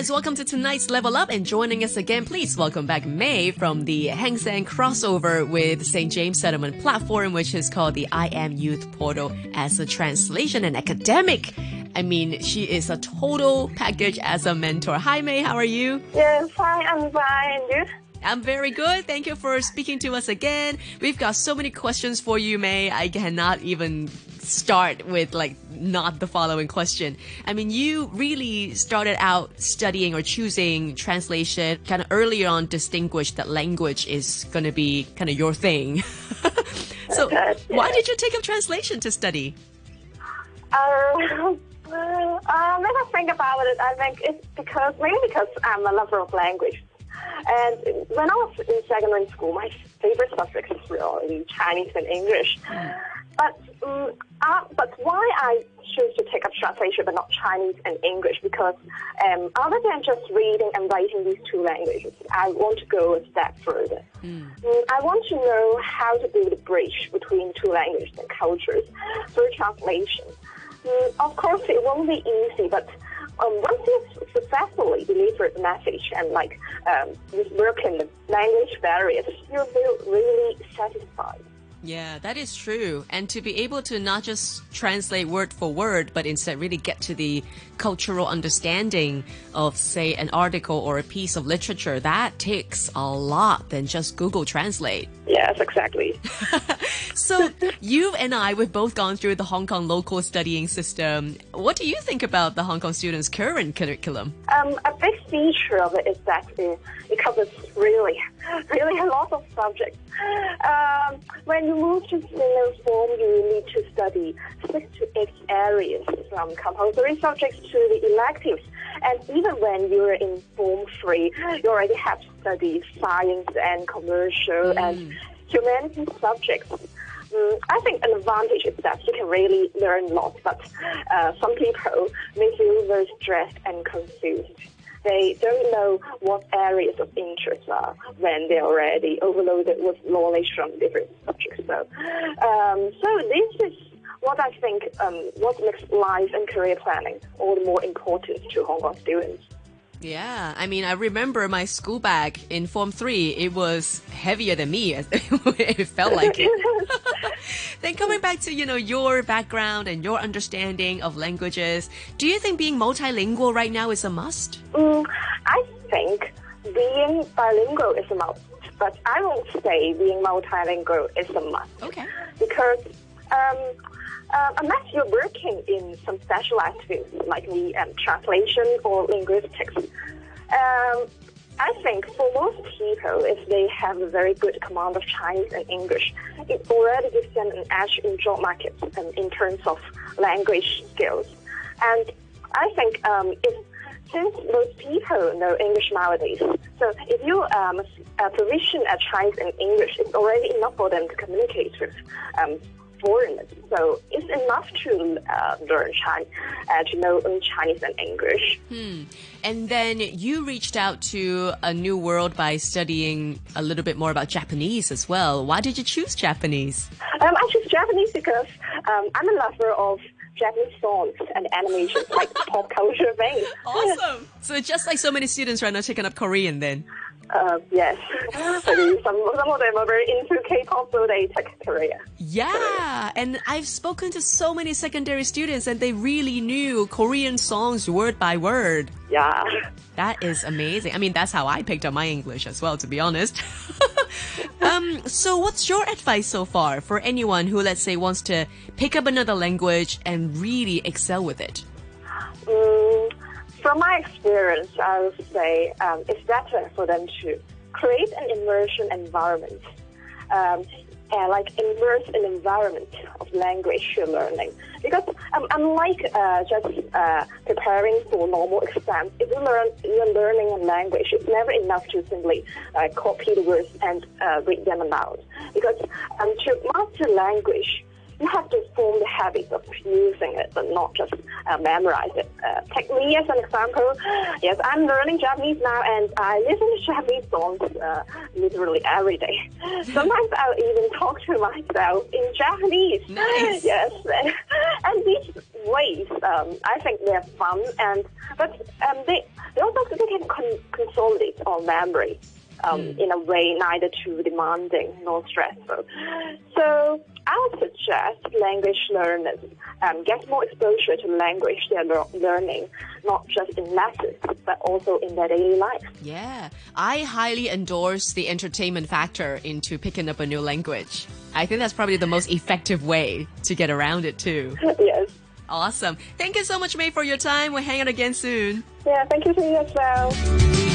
guys, welcome to tonight's Level Up and joining us again, please welcome back May from the Hang Seng crossover with St. James Settlement platform, which is called the I Am Youth Portal as a translation and academic. I mean, she is a total package as a mentor. Hi May, how are you? Yes, hi, I'm fine. And you? I'm very good. Thank you for speaking to us again. We've got so many questions for you, May. I cannot even start with like not the following question. I mean, you really started out studying or choosing translation kind of early on, distinguished that language is going to be kind of your thing. so, why did you take up translation to study? Uh, uh, when I think about it, I think it's because mainly because I'm a lover of language. And when I was in secondary school, my favorite subjects were really Chinese and English. But um, uh, but why I choose to take up translation but not Chinese and English? Because um, other than just reading and writing these two languages, I want to go a step further. Mm, I want to know how to build a bridge between two languages and cultures through translation. Mm, of course, it won't be easy, but um, once you've successfully deliver the message and like um, you've broken the language barriers, you'll feel really satisfied. Yeah, that is true. And to be able to not just translate word for word, but instead really get to the cultural understanding of, say, an article or a piece of literature, that takes a lot than just Google Translate. Yes, exactly. So you and I, we've both gone through the Hong Kong local studying system. What do you think about the Hong Kong students' current curriculum? Um, a big feature of it is that it, it covers really, really a lot of subjects. Um, when you move to senior form, you need to study six to eight areas from compulsory subjects to the electives. And even when you're in form three, you already have to study science and commercial and humanities subjects. Mm, I think an advantage is that you can really learn a lot, but uh, some people may feel very stressed and confused. They don't know what areas of interest are when they're already overloaded with knowledge from different subjects. So, um, so this is what I think um, what makes life and career planning all the more important to Hong Kong students. Yeah, I mean, I remember my school bag in Form 3, it was heavier than me. it felt like it. then coming back to, you know, your background and your understanding of languages, do you think being multilingual right now is a must? Mm, I think being bilingual is a must, but I won't say being multilingual is a must. Okay. because um, uh, unless you're working in some specialized fields like the um, translation or linguistics, um, I think for most people, if they have a very good command of Chinese and English, it already gives them an edge in job markets and in terms of language skills. And I think um, if since most people know English nowadays, so if you um, provision a Chinese and English, it's already enough for them to communicate with um, foreigners. So it's enough to uh, learn Chinese, uh, to know Chinese and English. And then you reached out to a new world by studying a little bit more about Japanese as well. Why did you choose Japanese? Um, I choose Japanese because um, I'm a lover of Japanese songs and animations, like pop culture things. Awesome. So just like so many students right now taking up Korean then. Uh, yes. Some, some of them are very into K-pop, so they take Korea. Yeah, and I've spoken to so many secondary students and they really knew Korean songs word by word. Yeah. That is amazing. I mean, that's how I picked up my English as well, to be honest. um, so what's your advice so far for anyone who, let's say, wants to pick up another language and really excel with it? From my experience, I would say um, it's better for them to create an immersion environment, um, and like immerse an environment of language you're learning. Because um, unlike uh, just uh, preparing for normal exams, if you learn you're learning a language, it's never enough to simply uh, copy the words and uh, read them aloud. Because um, to master language, you have to form the habit of using it, but not just uh, memorize it. Uh, take me as an example. Yes, I'm learning Japanese now, and I listen to Japanese songs uh, literally every day. Sometimes I'll even talk to myself in Japanese. Nice. Yes, and these ways, um, I think they're fun, and but um, they they also they can con- consolidate our memory um, in a way neither too demanding nor stressful. So I would suggest language learners um, get more exposure to language they're lear- learning, not just in lessons, but also in their daily life. Yeah, I highly endorse the entertainment factor into picking up a new language. I think that's probably the most effective way to get around it too. yes. Awesome. Thank you so much, May, for your time. We'll hang out again soon. Yeah, thank you to you as well.